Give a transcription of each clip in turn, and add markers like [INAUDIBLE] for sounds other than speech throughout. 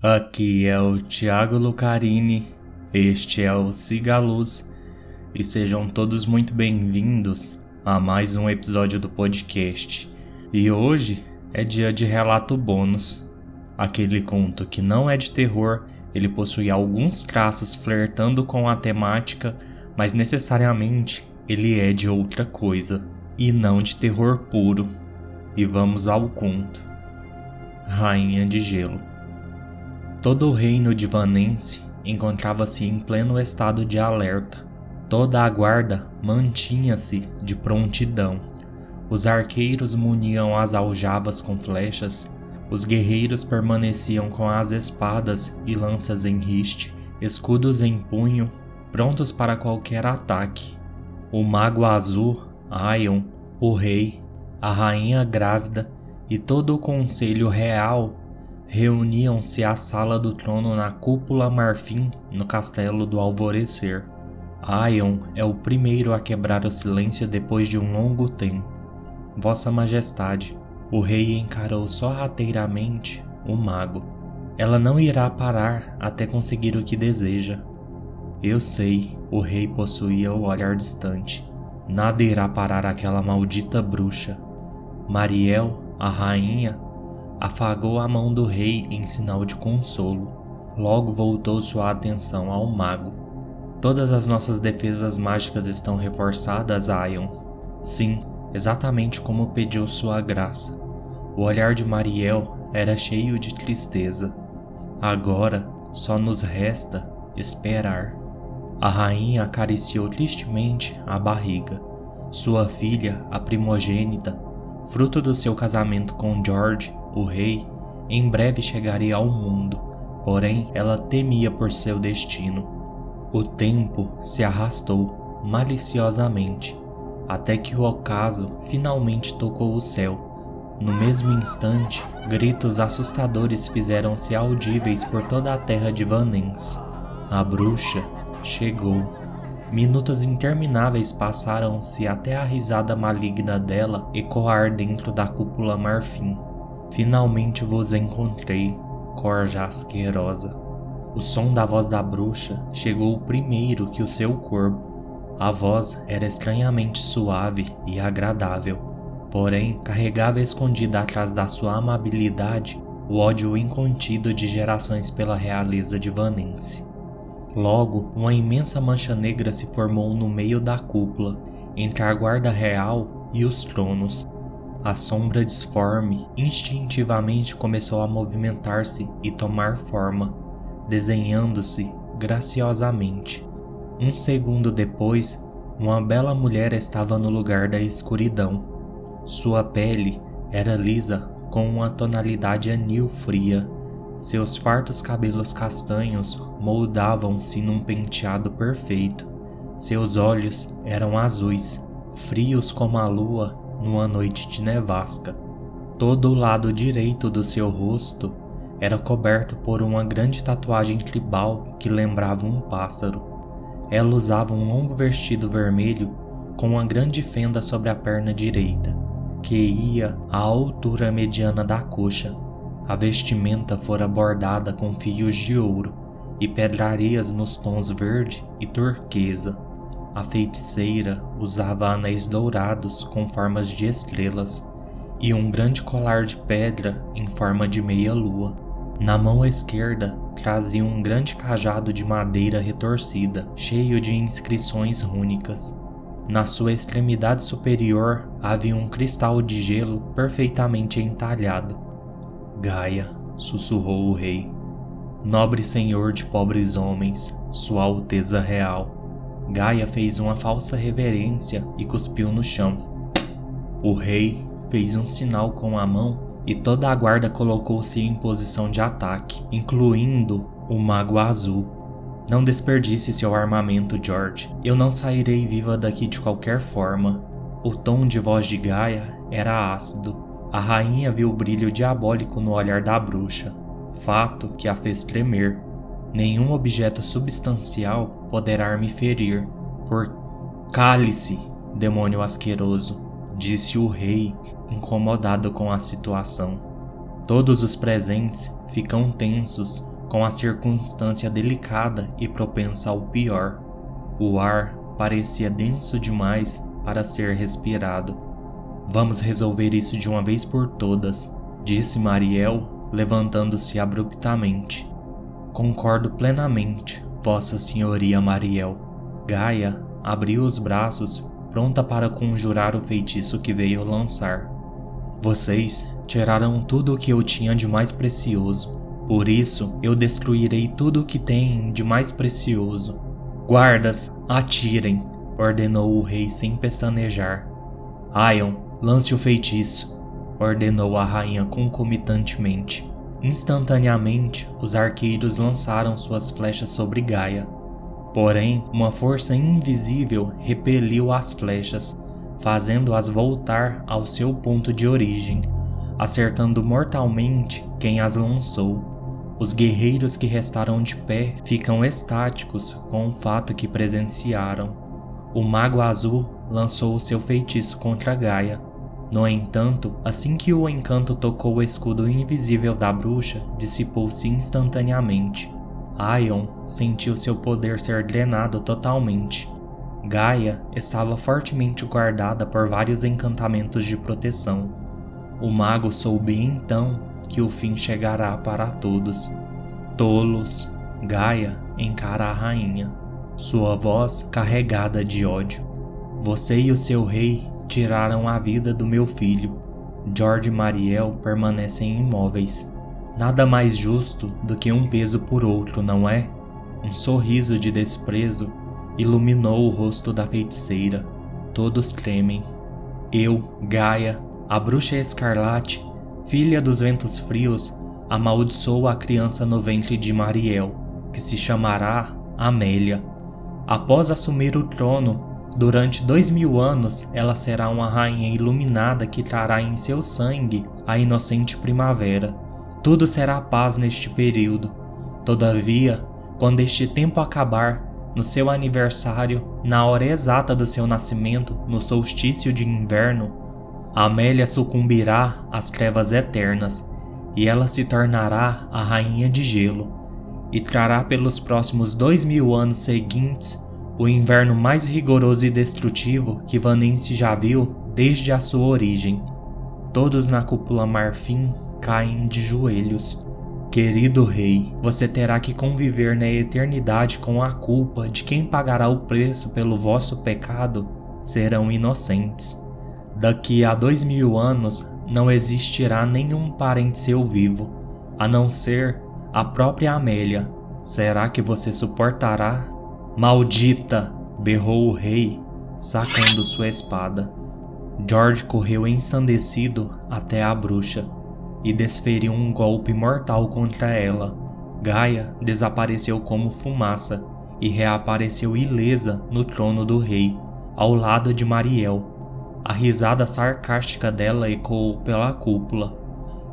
Aqui é o Thiago Lucarini, este é o Cigaluz e sejam todos muito bem-vindos a mais um episódio do podcast. E hoje é dia de relato bônus. Aquele conto que não é de terror, ele possui alguns traços flertando com a temática, mas necessariamente ele é de outra coisa e não de terror puro. E vamos ao conto. Rainha de Gelo. Todo o reino de Vanense encontrava-se em pleno estado de alerta. Toda a guarda mantinha-se de prontidão. Os arqueiros muniam as aljavas com flechas, os guerreiros permaneciam com as espadas e lanças em riste, escudos em punho, prontos para qualquer ataque. O mago azul, Aion, o rei, a rainha grávida e todo o conselho real reuniam-se à sala do trono na cúpula marfim no castelo do alvorecer. Aion é o primeiro a quebrar o silêncio depois de um longo tempo. Vossa Majestade, o rei encarou sorrateiramente o mago. Ela não irá parar até conseguir o que deseja. Eu sei, o rei possuía o olhar distante. Nada irá parar aquela maldita bruxa. Mariel, a rainha, afagou a mão do rei em sinal de consolo. Logo voltou sua atenção ao mago. Todas as nossas defesas mágicas estão reforçadas, Aion. Sim, exatamente como pediu sua graça. O olhar de Mariel era cheio de tristeza. Agora só nos resta esperar. A rainha acariciou tristemente a barriga. Sua filha, a primogênita, fruto do seu casamento com George, o rei, em breve chegaria ao mundo, porém ela temia por seu destino. O tempo se arrastou maliciosamente, até que o ocaso finalmente tocou o céu. No mesmo instante, gritos assustadores fizeram-se audíveis por toda a terra de Vanense. A bruxa chegou. Minutos intermináveis passaram-se até a risada maligna dela ecoar dentro da cúpula marfim. Finalmente vos encontrei, corja asquerosa. O som da voz da bruxa chegou primeiro que o seu corpo. A voz era estranhamente suave e agradável, porém carregava escondida atrás da sua amabilidade o ódio incontido de gerações pela realeza de Vanense. Logo, uma imensa mancha negra se formou no meio da cúpula, entre a guarda real e os tronos, a sombra disforme instintivamente começou a movimentar-se e tomar forma, desenhando-se graciosamente. Um segundo depois, uma bela mulher estava no lugar da escuridão. Sua pele era lisa com uma tonalidade anil fria. Seus fartos cabelos castanhos moldavam-se num penteado perfeito. Seus olhos eram azuis, frios como a lua numa noite de nevasca. Todo o lado direito do seu rosto era coberto por uma grande tatuagem tribal que lembrava um pássaro. Ela usava um longo vestido vermelho com uma grande fenda sobre a perna direita, que ia à altura mediana da coxa. A vestimenta fora bordada com fios de ouro e pedrarias nos tons verde e turquesa. A feiticeira usava anéis dourados com formas de estrelas e um grande colar de pedra em forma de meia-lua. Na mão esquerda trazia um grande cajado de madeira retorcida, cheio de inscrições rúnicas. Na sua extremidade superior havia um cristal de gelo perfeitamente entalhado. Gaia, sussurrou o rei, nobre senhor de pobres homens, Sua Alteza Real Gaia fez uma falsa reverência e cuspiu no chão. O rei fez um sinal com a mão e toda a guarda colocou-se em posição de ataque, incluindo o Mago Azul. Não desperdice seu armamento, George. Eu não sairei viva daqui de qualquer forma. O tom de voz de Gaia era ácido. A rainha viu o brilho diabólico no olhar da bruxa, fato que a fez tremer. Nenhum objeto substancial poderá me ferir. Por cale-se, demônio asqueroso, disse o rei, incomodado com a situação. Todos os presentes ficam tensos com a circunstância delicada e propensa ao pior. O ar parecia denso demais para ser respirado. Vamos resolver isso de uma vez por todas, disse Mariel, levantando-se abruptamente. Concordo plenamente, Vossa Senhoria Mariel. Gaia abriu os braços, pronta para conjurar o feitiço que veio lançar. Vocês tiraram tudo o que eu tinha de mais precioso. Por isso, eu destruirei tudo o que tem de mais precioso. Guardas, atirem, ordenou o rei sem pestanejar. Aion, lance o feitiço, ordenou a rainha concomitantemente. Instantaneamente, os arqueiros lançaram suas flechas sobre Gaia. Porém, uma força invisível repeliu as flechas, fazendo-as voltar ao seu ponto de origem, acertando mortalmente quem as lançou. Os guerreiros que restaram de pé ficam estáticos com o fato que presenciaram. O Mago Azul lançou o seu feitiço contra Gaia. No entanto, assim que o encanto tocou o escudo invisível da bruxa, dissipou-se instantaneamente. Aion sentiu seu poder ser drenado totalmente Gaia estava fortemente guardada por vários encantamentos de proteção. O mago soube então que o fim chegará para todos. Tolos, Gaia encara a rainha, sua voz carregada de ódio. Você e o seu rei tiraram a vida do meu filho. George e Mariel permanecem imóveis. Nada mais justo do que um peso por outro, não é? Um sorriso de desprezo iluminou o rosto da feiticeira. Todos tremem. Eu, Gaia, a bruxa escarlate, filha dos ventos frios, amaldiçoo a criança no ventre de Mariel, que se chamará Amélia. Após assumir o trono, durante dois mil anos ela será uma rainha iluminada que trará em seu sangue a inocente primavera. Tudo será paz neste período. Todavia, quando este tempo acabar, no seu aniversário, na hora exata do seu nascimento, no solstício de inverno, Amélia sucumbirá às trevas eternas e ela se tornará a rainha de gelo e trará pelos próximos dois mil anos seguintes o inverno mais rigoroso e destrutivo que Vanense já viu desde a sua origem. Todos na cúpula marfim caem de joelhos Querido rei, você terá que conviver na eternidade com a culpa de quem pagará o preço pelo vosso pecado serão inocentes. Daqui a dois mil anos não existirá nenhum parente seu vivo, a não ser a própria Amélia. Será que você suportará? Maldita! berrou o rei, sacando sua espada. George correu ensandecido até a bruxa e desferiu um golpe mortal contra ela. Gaia desapareceu como fumaça e reapareceu ilesa no trono do rei, ao lado de Mariel. A risada sarcástica dela ecoou pela cúpula.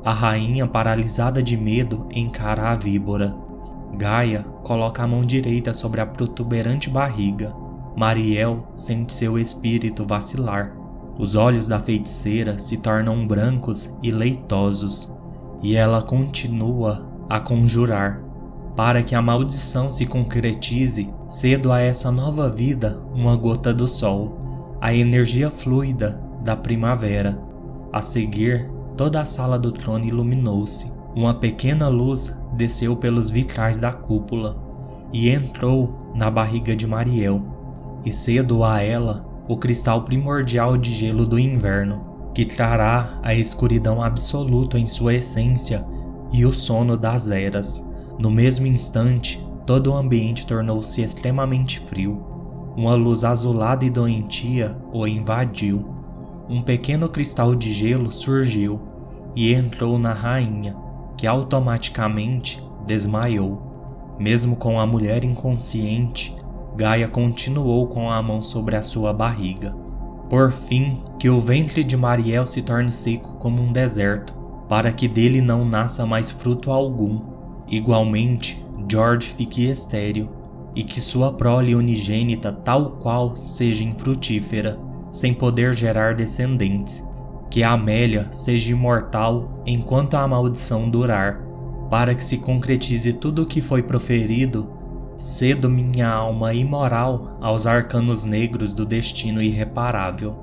A rainha, paralisada de medo, encara a víbora. Gaia coloca a mão direita sobre a protuberante barriga. Mariel sente seu espírito vacilar os olhos da feiticeira se tornam brancos e leitosos, e ela continua a conjurar. Para que a maldição se concretize, cedo a essa nova vida uma gota do sol, a energia fluida da primavera. A seguir, toda a sala do trono iluminou-se. Uma pequena luz desceu pelos vitrais da cúpula e entrou na barriga de Mariel. E cedo a ela o cristal primordial de gelo do inverno, que trará a escuridão absoluta em sua essência e o sono das eras. No mesmo instante, todo o ambiente tornou-se extremamente frio. Uma luz azulada e doentia o invadiu. Um pequeno cristal de gelo surgiu e entrou na rainha, que automaticamente desmaiou. Mesmo com a mulher inconsciente, Gaia continuou com a mão sobre a sua barriga. Por fim, que o ventre de Mariel se torne seco como um deserto, para que dele não nasça mais fruto algum. Igualmente, George fique estéril, e que sua prole unigênita tal qual seja infrutífera, sem poder gerar descendentes. Que a Amélia seja imortal enquanto a maldição durar, para que se concretize tudo o que foi proferido, cedo minha alma imoral aos arcanos negros do destino irreparável.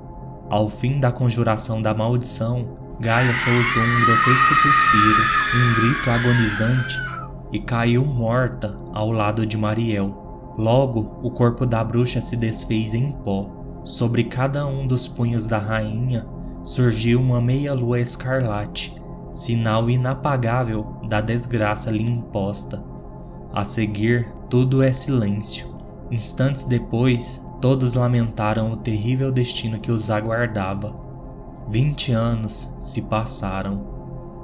Ao fim da conjuração da maldição, Gaia soltou um grotesco suspiro, um grito agonizante e caiu morta ao lado de Mariel. Logo, o corpo da bruxa se desfez em pó. Sobre cada um dos punhos da rainha surgiu uma meia-lua escarlate, sinal inapagável da desgraça lhe imposta. A seguir, tudo é silêncio. Instantes depois, todos lamentaram o terrível destino que os aguardava. Vinte anos se passaram.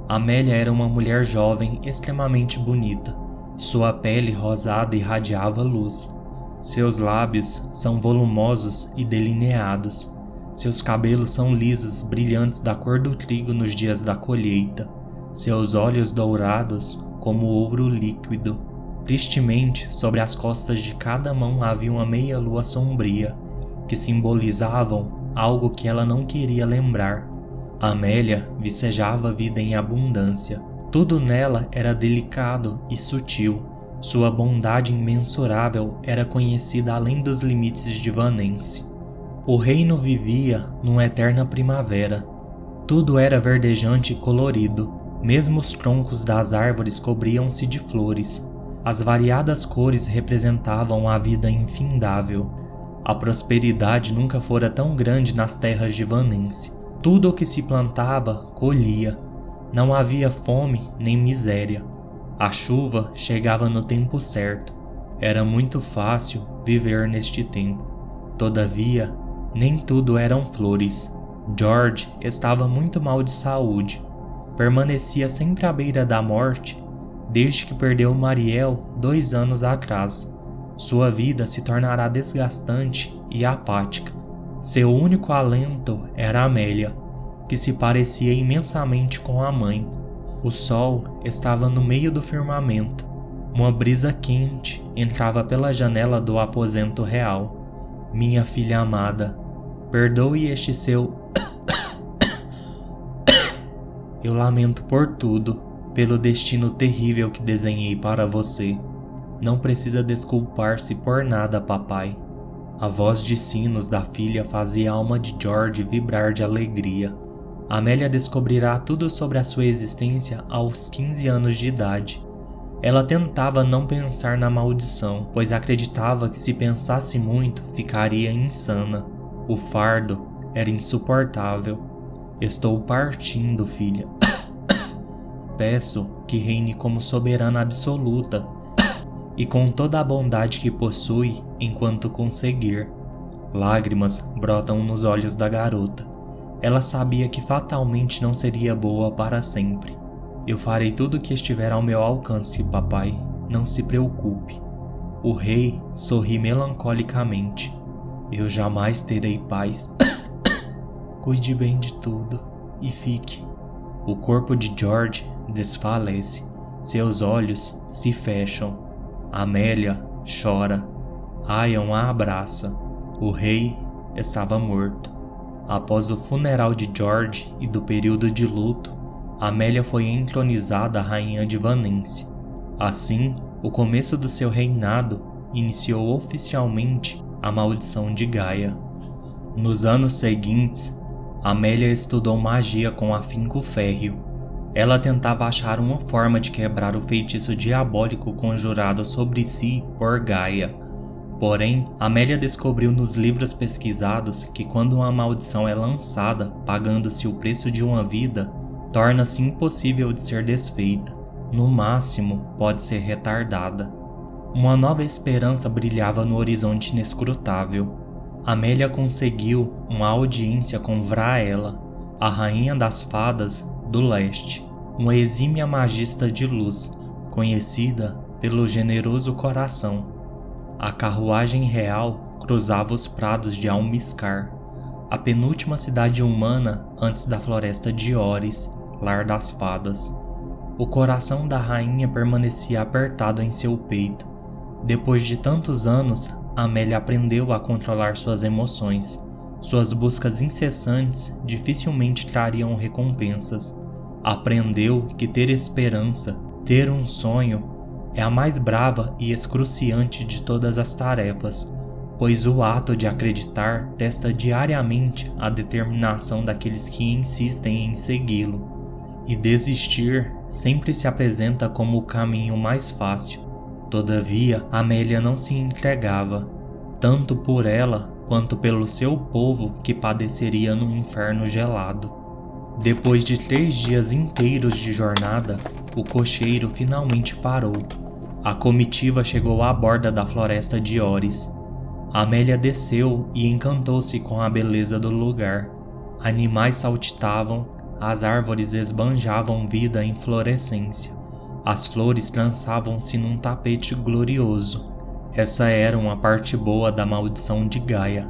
Amélia era uma mulher jovem extremamente bonita. Sua pele rosada irradiava luz. Seus lábios são volumosos e delineados. Seus cabelos são lisos, brilhantes da cor do trigo nos dias da colheita. Seus olhos dourados como ouro líquido. Tristemente, sobre as costas de cada mão havia uma meia-lua sombria, que simbolizavam algo que ela não queria lembrar. Amélia vicejava vida em abundância. Tudo nela era delicado e sutil. Sua bondade imensurável era conhecida além dos limites de Vanense. O reino vivia numa eterna primavera. Tudo era verdejante e colorido. Mesmo os troncos das árvores cobriam-se de flores. As variadas cores representavam a vida infindável. A prosperidade nunca fora tão grande nas terras de Vanense. Tudo o que se plantava colhia. Não havia fome nem miséria. A chuva chegava no tempo certo. Era muito fácil viver neste tempo. Todavia, nem tudo eram flores. George estava muito mal de saúde. Permanecia sempre à beira da morte desde que perdeu Mariel dois anos atrás. Sua vida se tornará desgastante e apática. Seu único alento era Amélia, que se parecia imensamente com a mãe. O sol estava no meio do firmamento. Uma brisa quente entrava pela janela do aposento real. Minha filha amada, perdoe este seu. Eu lamento por tudo, pelo destino terrível que desenhei para você. Não precisa desculpar-se por nada, papai. A voz de sinos da filha fazia a alma de George vibrar de alegria. Amélia descobrirá tudo sobre a sua existência aos 15 anos de idade. Ela tentava não pensar na maldição, pois acreditava que se pensasse muito ficaria insana. O fardo era insuportável. Estou partindo, filha. [COUGHS] Peço que reine como soberana absoluta e com toda a bondade que possui enquanto conseguir. Lágrimas brotam nos olhos da garota. Ela sabia que fatalmente não seria boa para sempre. Eu farei tudo o que estiver ao meu alcance, papai. Não se preocupe. O rei sorri melancolicamente. Eu jamais terei paz. [COUGHS] Cuide bem de tudo e fique. O corpo de George desfalece. Seus olhos se fecham. Amélia chora. Ian a abraça. O rei estava morto. Após o funeral de George e do período de luto, Amélia foi entronizada rainha de Vanense. Assim, o começo do seu reinado iniciou oficialmente a maldição de Gaia. Nos anos seguintes, Amélia estudou magia com afinco férreo. Ela tentava achar uma forma de quebrar o feitiço diabólico conjurado sobre si por Gaia. Porém, Amélia descobriu nos livros pesquisados que quando uma maldição é lançada pagando-se o preço de uma vida, torna-se impossível de ser desfeita. No máximo, pode ser retardada. Uma nova esperança brilhava no horizonte inescrutável. Amélia conseguiu uma audiência com Vraela, a rainha das fadas do leste, uma exímia magista de luz, conhecida pelo generoso coração. A carruagem real cruzava os prados de Almiscar, a penúltima cidade humana antes da floresta de Ores, lar das fadas. O coração da rainha permanecia apertado em seu peito. Depois de tantos anos, Amélia aprendeu a controlar suas emoções. Suas buscas incessantes dificilmente trariam recompensas. Aprendeu que ter esperança, ter um sonho é a mais brava e excruciante de todas as tarefas, pois o ato de acreditar testa diariamente a determinação daqueles que insistem em segui-lo. E desistir sempre se apresenta como o caminho mais fácil. Todavia, Amélia não se entregava, tanto por ela quanto pelo seu povo que padeceria no inferno gelado. Depois de três dias inteiros de jornada, o cocheiro finalmente parou. A comitiva chegou à borda da floresta de Ores. Amélia desceu e encantou-se com a beleza do lugar. Animais saltitavam, as árvores esbanjavam vida em florescência. As flores trançavam-se num tapete glorioso. Essa era uma parte boa da maldição de Gaia.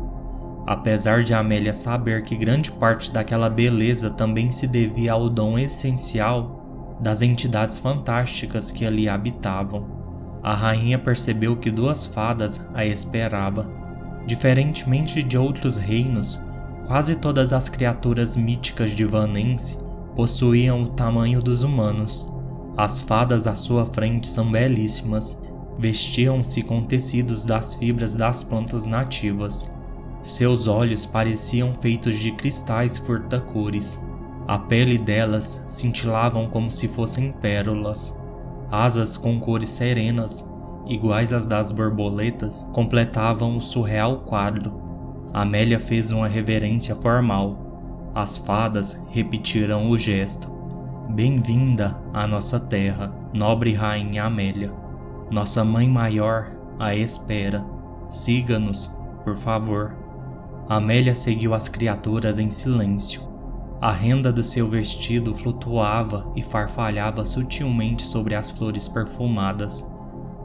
Apesar de Amélia saber que grande parte daquela beleza também se devia ao dom essencial das entidades fantásticas que ali habitavam, a rainha percebeu que duas fadas a esperava. Diferentemente de outros reinos, quase todas as criaturas míticas de Vanense possuíam o tamanho dos humanos. As fadas à sua frente são belíssimas, vestiam-se com tecidos das fibras das plantas nativas. Seus olhos pareciam feitos de cristais furtacores. A pele delas cintilavam como se fossem pérolas. Asas com cores serenas, iguais às das borboletas, completavam o surreal quadro. Amélia fez uma reverência formal. As fadas repetiram o gesto. Bem-vinda à nossa terra, nobre rainha Amélia. Nossa mãe maior a espera. Siga-nos, por favor. Amélia seguiu as criaturas em silêncio. A renda do seu vestido flutuava e farfalhava sutilmente sobre as flores perfumadas.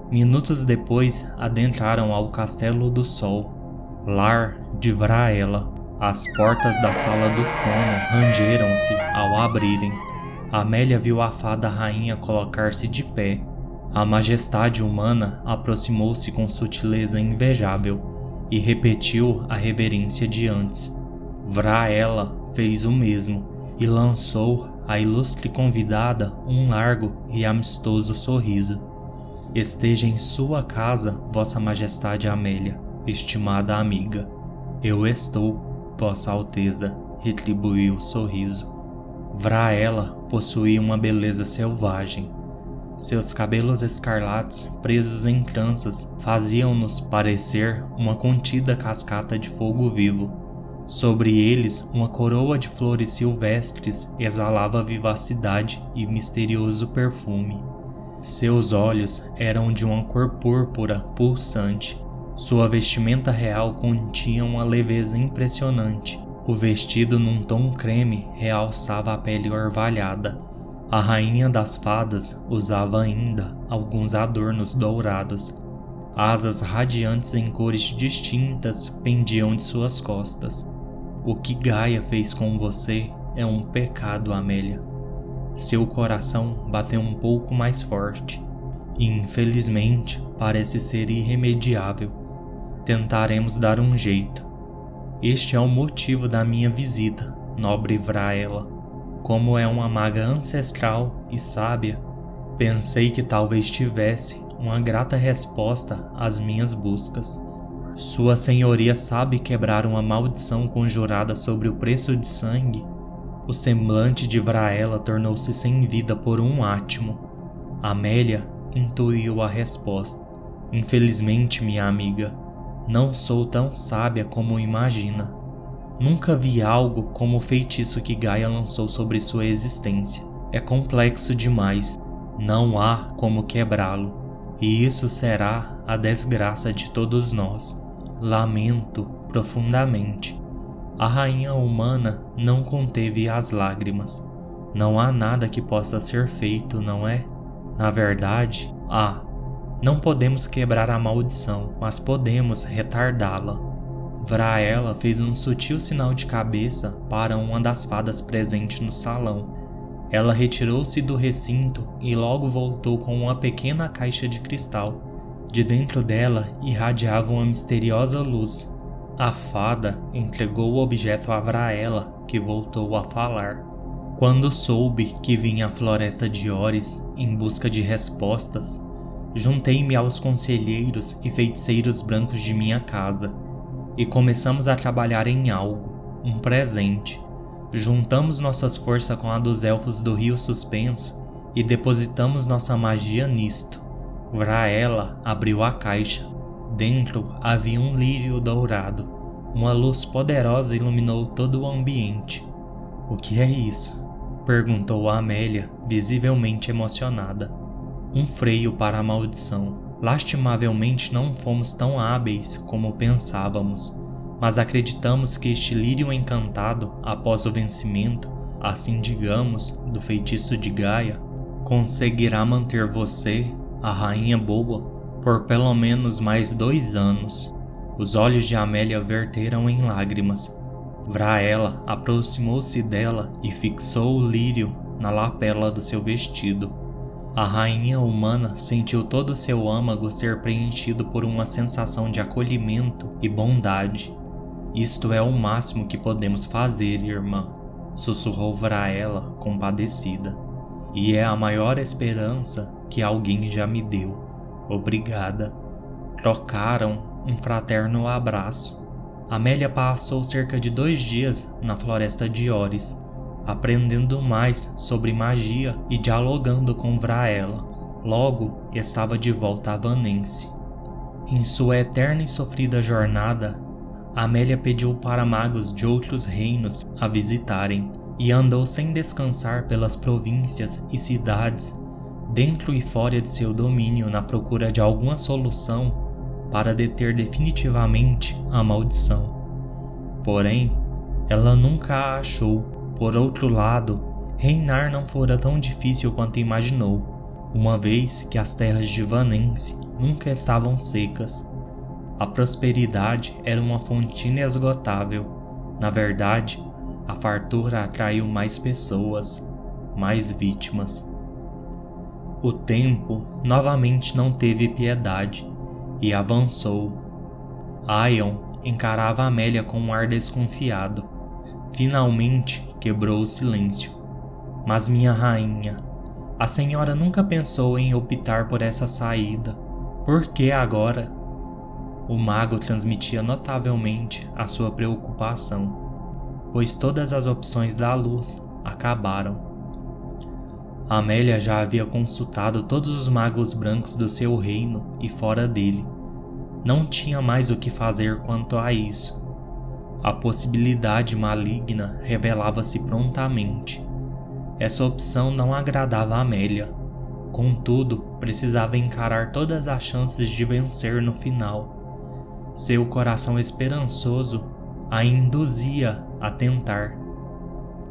Minutos depois adentraram ao Castelo do Sol, lar de Vraela. As portas da sala do trono rangeram-se ao abrirem. Amélia viu a fada rainha colocar-se de pé. A majestade humana aproximou-se com sutileza invejável e repetiu a reverência de antes. Vraela fez o mesmo e lançou à ilustre convidada um largo e amistoso sorriso. Esteja em sua casa, Vossa Majestade Amélia, estimada amiga. Eu estou, Vossa Alteza, retribuiu o sorriso. Vraela possuía uma beleza selvagem, seus cabelos escarlates, presos em tranças, faziam-nos parecer uma contida cascata de fogo vivo. Sobre eles, uma coroa de flores silvestres exalava vivacidade e misterioso perfume. Seus olhos eram de uma cor púrpura pulsante. Sua vestimenta real continha uma leveza impressionante. O vestido num tom creme realçava a pele orvalhada, a rainha das fadas usava ainda alguns adornos dourados. Asas radiantes em cores distintas pendiam de suas costas. O que Gaia fez com você é um pecado, Amélia. Seu coração bateu um pouco mais forte e, infelizmente, parece ser irremediável. Tentaremos dar um jeito. Este é o motivo da minha visita, nobre Vraela. Como é uma maga ancestral e sábia, pensei que talvez tivesse uma grata resposta às minhas buscas. Sua Senhoria sabe quebrar uma maldição conjurada sobre o preço de sangue? O semblante de Vraela tornou-se sem vida por um átimo. Amélia intuiu a resposta. Infelizmente, minha amiga, não sou tão sábia como imagina. Nunca vi algo como o feitiço que Gaia lançou sobre sua existência. É complexo demais, não há como quebrá-lo, e isso será a desgraça de todos nós. Lamento profundamente. A rainha humana não conteve as lágrimas. Não há nada que possa ser feito, não é? Na verdade, há. Não podemos quebrar a maldição, mas podemos retardá-la. Vraela fez um sutil sinal de cabeça para uma das fadas presente no salão. Ela retirou-se do recinto e logo voltou com uma pequena caixa de cristal. De dentro dela irradiava uma misteriosa luz. A fada entregou o objeto a Vraela, que voltou a falar. Quando soube que vinha à floresta de Ores em busca de respostas, juntei-me aos conselheiros e feiticeiros brancos de minha casa e começamos a trabalhar em algo, um presente. Juntamos nossas forças com a dos elfos do Rio Suspenso e depositamos nossa magia nisto. Vraela abriu a caixa. Dentro havia um lírio dourado. Uma luz poderosa iluminou todo o ambiente. O que é isso? perguntou Amélia, visivelmente emocionada. Um freio para a maldição. Lastimavelmente não fomos tão hábeis como pensávamos, mas acreditamos que este lírio encantado, após o vencimento, assim digamos, do feitiço de Gaia, conseguirá manter você, a rainha boa, por pelo menos mais dois anos. Os olhos de Amélia verteram em lágrimas. Vraela aproximou-se dela e fixou o lírio na lapela do seu vestido. A rainha humana sentiu todo o seu âmago ser preenchido por uma sensação de acolhimento e bondade. Isto é o máximo que podemos fazer, irmã, sussurrou Vraela, compadecida. E é a maior esperança que alguém já me deu. Obrigada. Trocaram um fraterno abraço. Amélia passou cerca de dois dias na floresta de Ores, aprendendo mais sobre magia e dialogando com Vraela. Logo estava de volta a Vanense. Em sua eterna e sofrida jornada, Amélia pediu para magos de outros reinos a visitarem e andou sem descansar pelas províncias e cidades, dentro e fora de seu domínio, na procura de alguma solução para deter definitivamente a maldição. Porém, ela nunca a achou por outro lado, reinar não fora tão difícil quanto imaginou, uma vez que as terras de Vanense nunca estavam secas. A prosperidade era uma fonte inesgotável. Na verdade, a fartura atraiu mais pessoas, mais vítimas. O tempo novamente não teve piedade e avançou. Ion encarava Amélia com um ar desconfiado. Finalmente quebrou o silêncio. Mas minha rainha, a senhora nunca pensou em optar por essa saída. Por que agora? O mago transmitia notavelmente a sua preocupação, pois todas as opções da luz acabaram. Amélia já havia consultado todos os magos brancos do seu reino e fora dele. Não tinha mais o que fazer quanto a isso. A possibilidade maligna revelava-se prontamente. Essa opção não agradava a Amélia. Contudo, precisava encarar todas as chances de vencer no final. Seu coração esperançoso a induzia a tentar.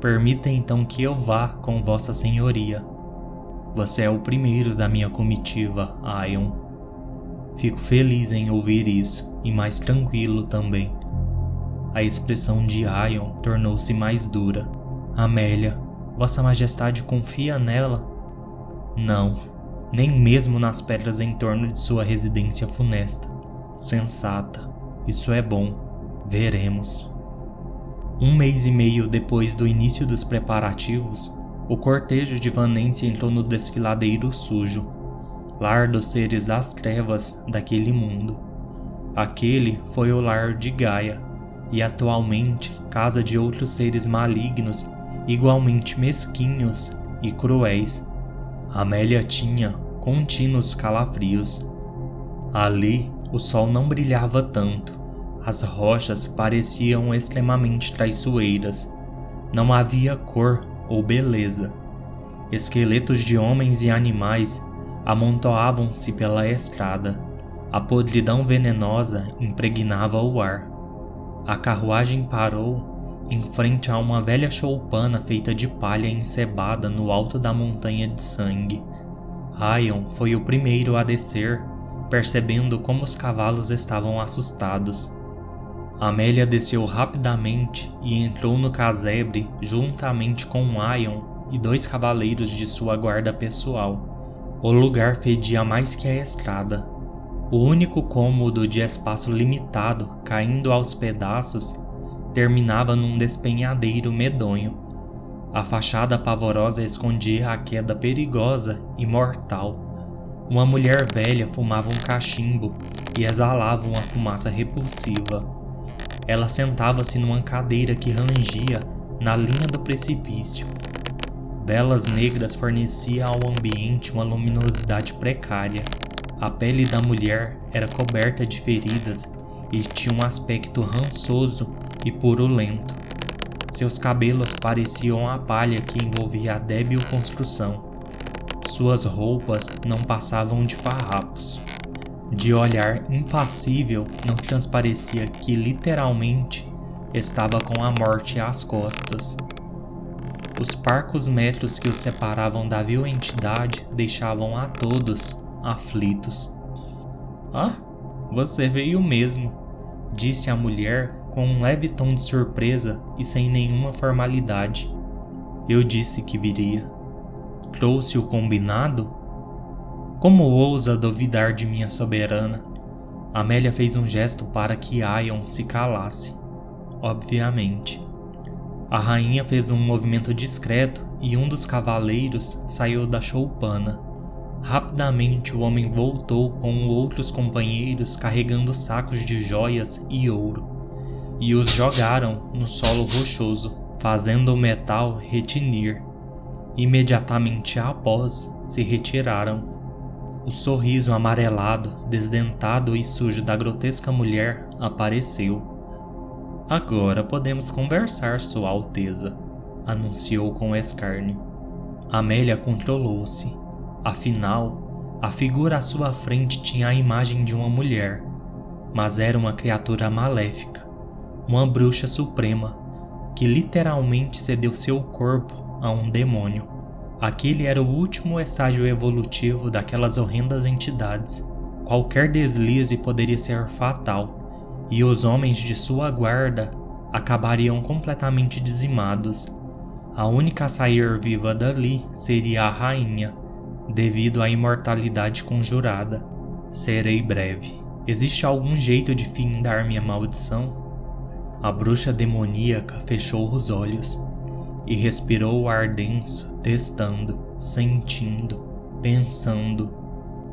Permita então que eu vá com Vossa Senhoria. Você é o primeiro da minha comitiva, Aion. Fico feliz em ouvir isso e mais tranquilo também. A expressão de Ion tornou-se mais dura. Amélia, Vossa Majestade confia nela? Não, nem mesmo nas pedras em torno de sua residência funesta. Sensata, isso é bom. Veremos. Um mês e meio depois do início dos preparativos, o cortejo de Vanência entrou no desfiladeiro sujo, lar dos seres das trevas daquele mundo. Aquele foi o lar de Gaia, e atualmente casa de outros seres malignos igualmente mesquinhos e cruéis. Amélia tinha contínuos calafrios. Ali o sol não brilhava tanto, as rochas pareciam extremamente traiçoeiras, não havia cor ou beleza. Esqueletos de homens e animais amontoavam-se pela estrada. A podridão venenosa impregnava o ar. A carruagem parou em frente a uma velha choupana feita de palha encebada no alto da montanha de sangue. Ryan foi o primeiro a descer, percebendo como os cavalos estavam assustados. Amélia desceu rapidamente e entrou no casebre juntamente com Ion e dois cavaleiros de sua guarda pessoal. O lugar fedia mais que a estrada, o único cômodo de espaço limitado, caindo aos pedaços, terminava num despenhadeiro medonho. A fachada pavorosa escondia a queda perigosa e mortal. Uma mulher velha fumava um cachimbo e exalava uma fumaça repulsiva. Ela sentava-se numa cadeira que rangia na linha do precipício. Velas negras forneciam ao ambiente uma luminosidade precária. A pele da mulher era coberta de feridas e tinha um aspecto rançoso e purulento. Seus cabelos pareciam a palha que envolvia a débil construção. Suas roupas não passavam de farrapos. De olhar impassível, não transparecia que literalmente estava com a morte às costas. Os parcos metros que os separavam da vil entidade deixavam a todos aflitos. Ah, você veio mesmo, disse a mulher com um leve tom de surpresa e sem nenhuma formalidade. Eu disse que viria. Trouxe o combinado? Como ousa duvidar de minha soberana? Amélia fez um gesto para que Ion se calasse. Obviamente. A rainha fez um movimento discreto e um dos cavaleiros saiu da choupana. Rapidamente o homem voltou com outros companheiros carregando sacos de joias e ouro e os jogaram no solo rochoso, fazendo o metal retinir. Imediatamente após, se retiraram. O sorriso amarelado, desdentado e sujo da grotesca mulher apareceu. Agora podemos conversar, Sua Alteza, anunciou com escárnio. Amélia controlou-se. Afinal, a figura à sua frente tinha a imagem de uma mulher, mas era uma criatura maléfica uma bruxa suprema, que literalmente cedeu seu corpo a um demônio. Aquele era o último estágio evolutivo daquelas horrendas entidades. Qualquer deslize poderia ser fatal, e os homens de sua guarda acabariam completamente dizimados. A única a sair viva dali seria a rainha, devido à imortalidade conjurada. Serei breve. Existe algum jeito de findar minha maldição? A bruxa demoníaca fechou os olhos e respirou o ar denso, testando, sentindo, pensando,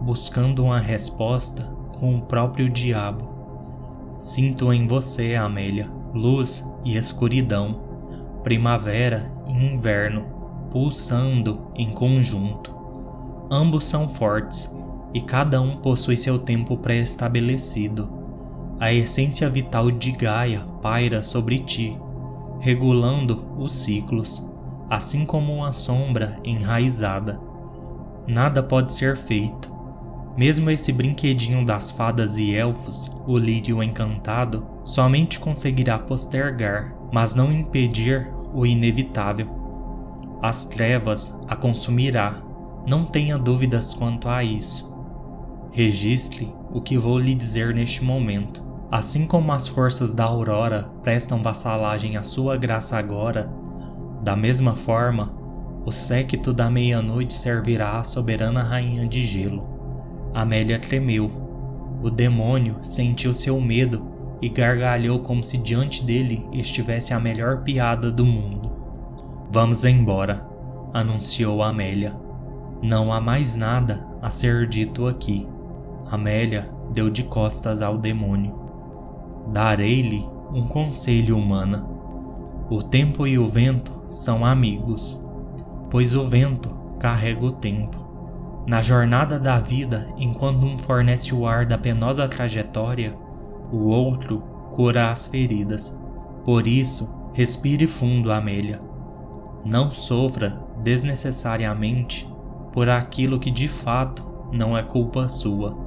buscando uma resposta com o próprio diabo. Sinto em você, Amélia, luz e escuridão, primavera e inverno, pulsando em conjunto. Ambos são fortes e cada um possui seu tempo pré-estabelecido a essência vital de Gaia paira sobre ti, regulando os ciclos, assim como uma sombra enraizada. Nada pode ser feito. Mesmo esse brinquedinho das fadas e elfos, o lírio encantado, somente conseguirá postergar, mas não impedir o inevitável. As trevas a consumirá, não tenha dúvidas quanto a isso. Registre o que vou lhe dizer neste momento. Assim como as forças da aurora prestam vassalagem à sua graça agora, da mesma forma, o séquito da meia-noite servirá à soberana rainha de gelo. Amélia tremeu. O demônio sentiu seu medo e gargalhou como se diante dele estivesse a melhor piada do mundo. Vamos embora, anunciou Amélia. Não há mais nada a ser dito aqui. Amélia deu de costas ao demônio darei-lhe um conselho humana. O tempo e o vento são amigos, pois o vento carrega o tempo. Na jornada da vida, enquanto um fornece o ar da penosa trajetória, o outro cura as feridas. Por isso, respire fundo, Amélia. Não sofra desnecessariamente por aquilo que de fato não é culpa sua.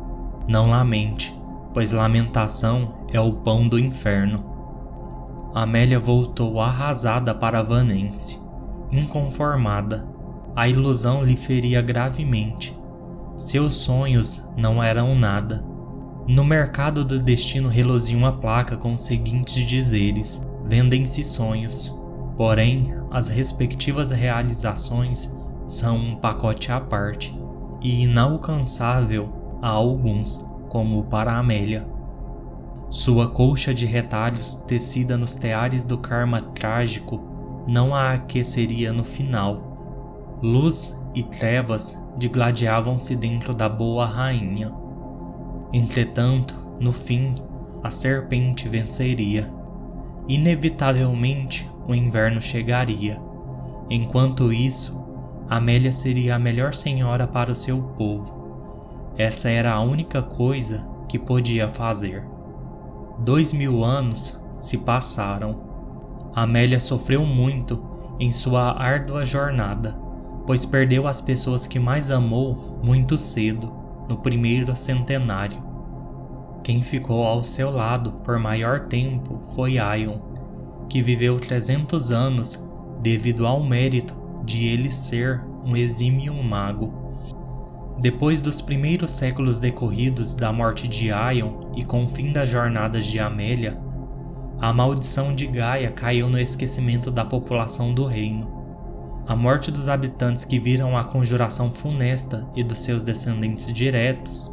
Não lamente, pois lamentação é o pão do inferno. Amélia voltou arrasada para Vanense, inconformada. A ilusão lhe feria gravemente. Seus sonhos não eram nada. No mercado do destino reluzia uma placa com os seguintes dizeres: Vendem-se sonhos. Porém, as respectivas realizações são um pacote à parte e inalcançável a alguns como para Amélia. Sua colcha de retalhos tecida nos teares do karma trágico não a aqueceria no final. Luz e trevas digladiavam-se dentro da boa rainha. Entretanto, no fim, a serpente venceria. Inevitavelmente, o inverno chegaria. Enquanto isso, Amélia seria a melhor senhora para o seu povo. Essa era a única coisa que podia fazer. Dois mil anos se passaram. Amélia sofreu muito em sua árdua jornada, pois perdeu as pessoas que mais amou muito cedo, no primeiro centenário. Quem ficou ao seu lado por maior tempo foi Aion, que viveu 300 anos devido ao mérito de ele ser um exímio mago. Depois dos primeiros séculos decorridos da morte de Aion e com o fim das jornadas de Amélia, a maldição de Gaia caiu no esquecimento da população do reino. A morte dos habitantes que viram a conjuração funesta e dos seus descendentes diretos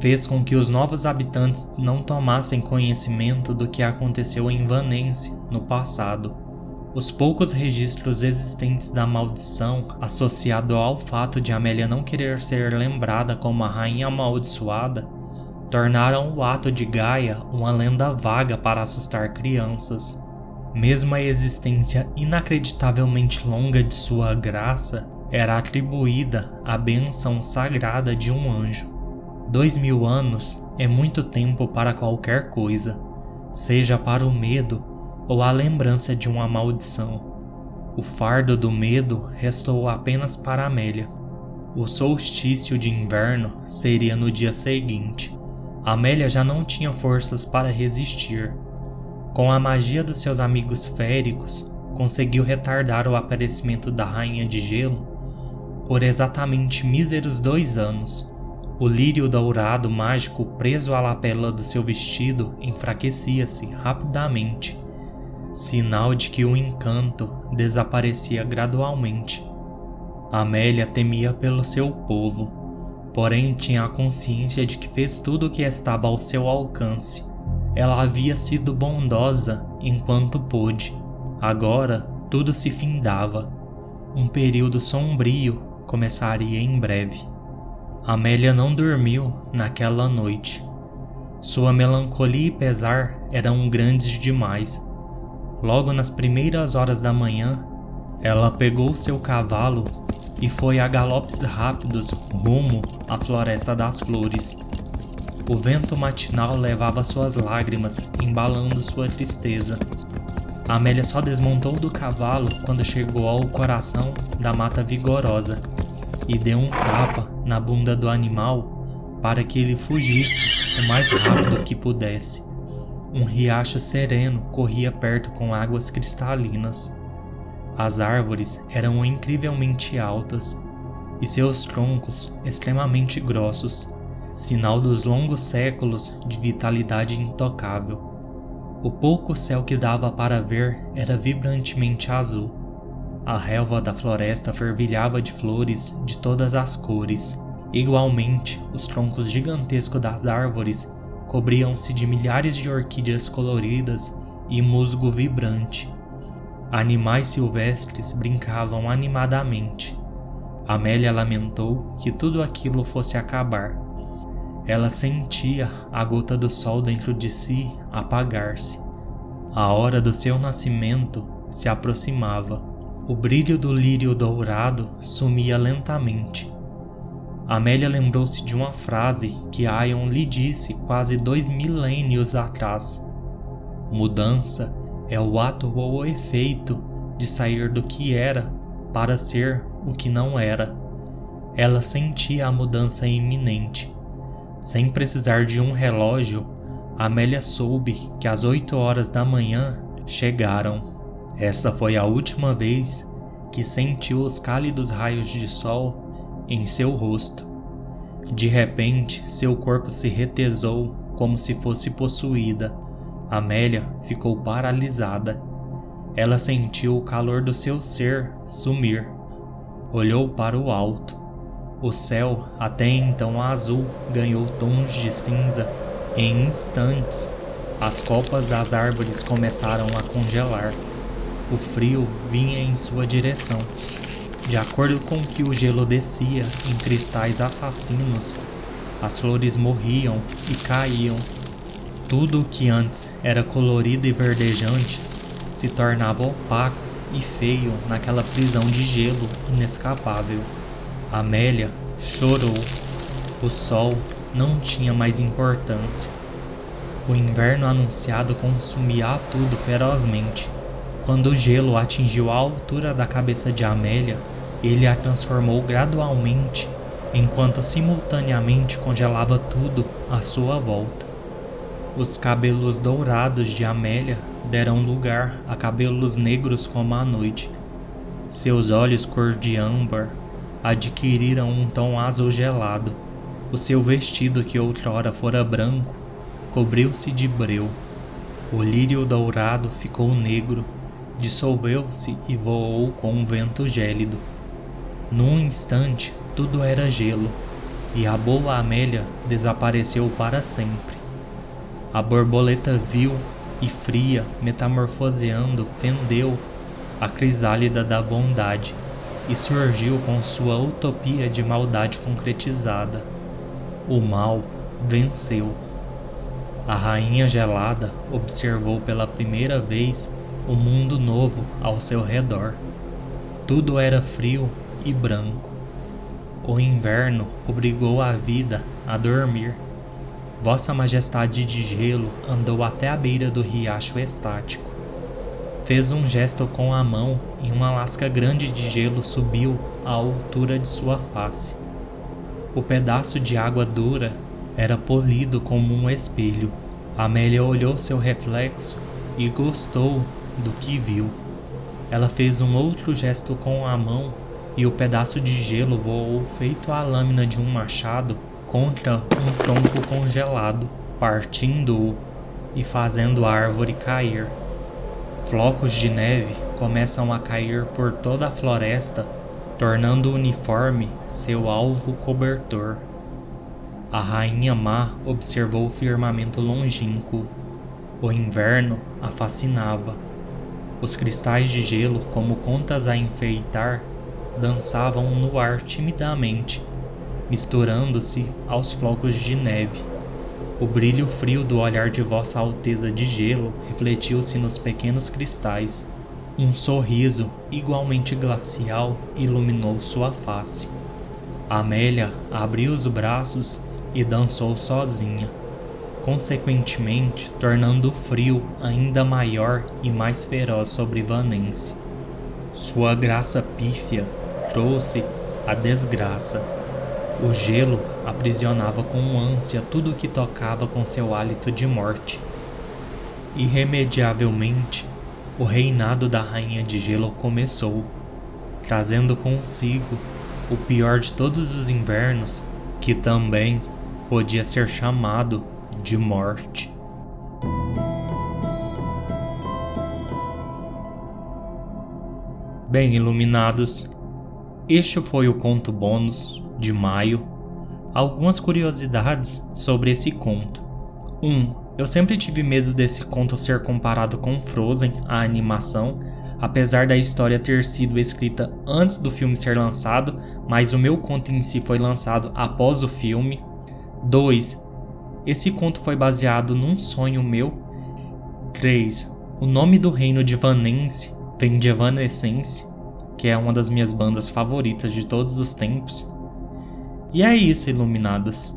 fez com que os novos habitantes não tomassem conhecimento do que aconteceu em Vanense no passado. Os poucos registros existentes da maldição, associado ao fato de Amélia não querer ser lembrada como a rainha amaldiçoada, tornaram o ato de Gaia uma lenda vaga para assustar crianças. Mesmo a existência inacreditavelmente longa de sua graça era atribuída à bênção sagrada de um anjo. Dois mil anos é muito tempo para qualquer coisa, seja para o medo ou a lembrança de uma maldição. O fardo do medo restou apenas para Amélia. O solstício de inverno seria no dia seguinte. Amélia já não tinha forças para resistir. Com a magia dos seus amigos féricos, conseguiu retardar o aparecimento da Rainha de Gelo por exatamente míseros dois anos. O lírio dourado mágico preso à lapela do seu vestido enfraquecia-se rapidamente sinal de que o encanto desaparecia gradualmente. Amélia temia pelo seu povo, porém tinha a consciência de que fez tudo o que estava ao seu alcance. Ela havia sido bondosa enquanto pôde. Agora tudo se findava. Um período sombrio começaria em breve. Amélia não dormiu naquela noite. Sua melancolia e pesar eram grandes demais Logo nas primeiras horas da manhã, ela pegou seu cavalo e foi a galopes rápidos rumo à Floresta das Flores. O vento matinal levava suas lágrimas, embalando sua tristeza. Amélia só desmontou do cavalo quando chegou ao coração da mata vigorosa e deu um tapa na bunda do animal para que ele fugisse o mais rápido que pudesse. Um riacho sereno corria perto com águas cristalinas. As árvores eram incrivelmente altas e seus troncos extremamente grossos, sinal dos longos séculos de vitalidade intocável. O pouco céu que dava para ver era vibrantemente azul. A relva da floresta fervilhava de flores de todas as cores. Igualmente, os troncos gigantescos das árvores cobriam-se de milhares de orquídeas coloridas e musgo vibrante. Animais silvestres brincavam animadamente. Amélia lamentou que tudo aquilo fosse acabar. Ela sentia a gota do sol dentro de si apagar-se. A hora do seu nascimento se aproximava. O brilho do lírio dourado sumia lentamente. Amélia lembrou-se de uma frase que Ion lhe disse quase dois milênios atrás. Mudança é o ato ou o efeito de sair do que era para ser o que não era. Ela sentia a mudança iminente. Sem precisar de um relógio, Amélia soube que as oito horas da manhã chegaram. Essa foi a última vez que sentiu os cálidos raios de sol em seu rosto. De repente, seu corpo se retesou como se fosse possuída. Amélia ficou paralisada. Ela sentiu o calor do seu ser sumir. Olhou para o alto. O céu, até então azul, ganhou tons de cinza. Em instantes, as copas das árvores começaram a congelar. o frio vinha em sua direção. De acordo com que o gelo descia em cristais assassinos, as flores morriam e caíam. Tudo o que antes era colorido e verdejante se tornava opaco e feio naquela prisão de gelo inescapável. Amélia chorou. O sol não tinha mais importância. O inverno anunciado consumia tudo ferozmente. Quando o gelo atingiu a altura da cabeça de Amélia, ele a transformou gradualmente, enquanto simultaneamente congelava tudo à sua volta. Os cabelos dourados de Amélia deram lugar a cabelos negros como a noite. Seus olhos cor de âmbar adquiriram um tom azul gelado. O seu vestido, que outrora fora branco, cobriu-se de breu. O lírio dourado ficou negro, dissolveu-se e voou com um vento gélido. Num instante, tudo era gelo, e a boa Amélia desapareceu para sempre. A borboleta vil e fria, metamorfoseando, fendeu a crisálida da bondade e surgiu com sua utopia de maldade concretizada. O mal venceu. A rainha gelada observou pela primeira vez o mundo novo ao seu redor. Tudo era frio e branco. O inverno obrigou a vida a dormir. Vossa Majestade de Gelo andou até a beira do riacho estático. Fez um gesto com a mão e uma lasca grande de gelo subiu à altura de sua face. O pedaço de água dura era polido como um espelho. Amélia olhou seu reflexo e gostou do que viu. Ela fez um outro gesto com a mão e o pedaço de gelo voou feito a lâmina de um machado contra um tronco congelado, partindo-o e fazendo a árvore cair. Flocos de neve começam a cair por toda a floresta, tornando uniforme seu alvo cobertor. A rainha má observou o firmamento longínquo. O inverno a fascinava. Os cristais de gelo, como contas a enfeitar, dançavam no ar timidamente, misturando-se aos flocos de neve. O brilho frio do olhar de Vossa Alteza de Gelo refletiu-se nos pequenos cristais. Um sorriso igualmente glacial iluminou sua face. Amélia abriu os braços e dançou sozinha, consequentemente tornando o frio ainda maior e mais feroz sobre Vanense. Sua graça pífia trouxe a desgraça. O gelo aprisionava com ânsia tudo o que tocava com seu hálito de morte. Irremediavelmente, o reinado da Rainha de Gelo começou, trazendo consigo o pior de todos os invernos, que também podia ser chamado de morte. Bem, iluminados, este foi o conto bônus de maio. Algumas curiosidades sobre esse conto. 1. Um, eu sempre tive medo desse conto ser comparado com Frozen, a animação, apesar da história ter sido escrita antes do filme ser lançado, mas o meu conto em si foi lançado após o filme. 2. Esse conto foi baseado num sonho meu. 3. O nome do reino de Vanense de Evanescence, que é uma das minhas bandas favoritas de todos os tempos. E é isso, iluminadas.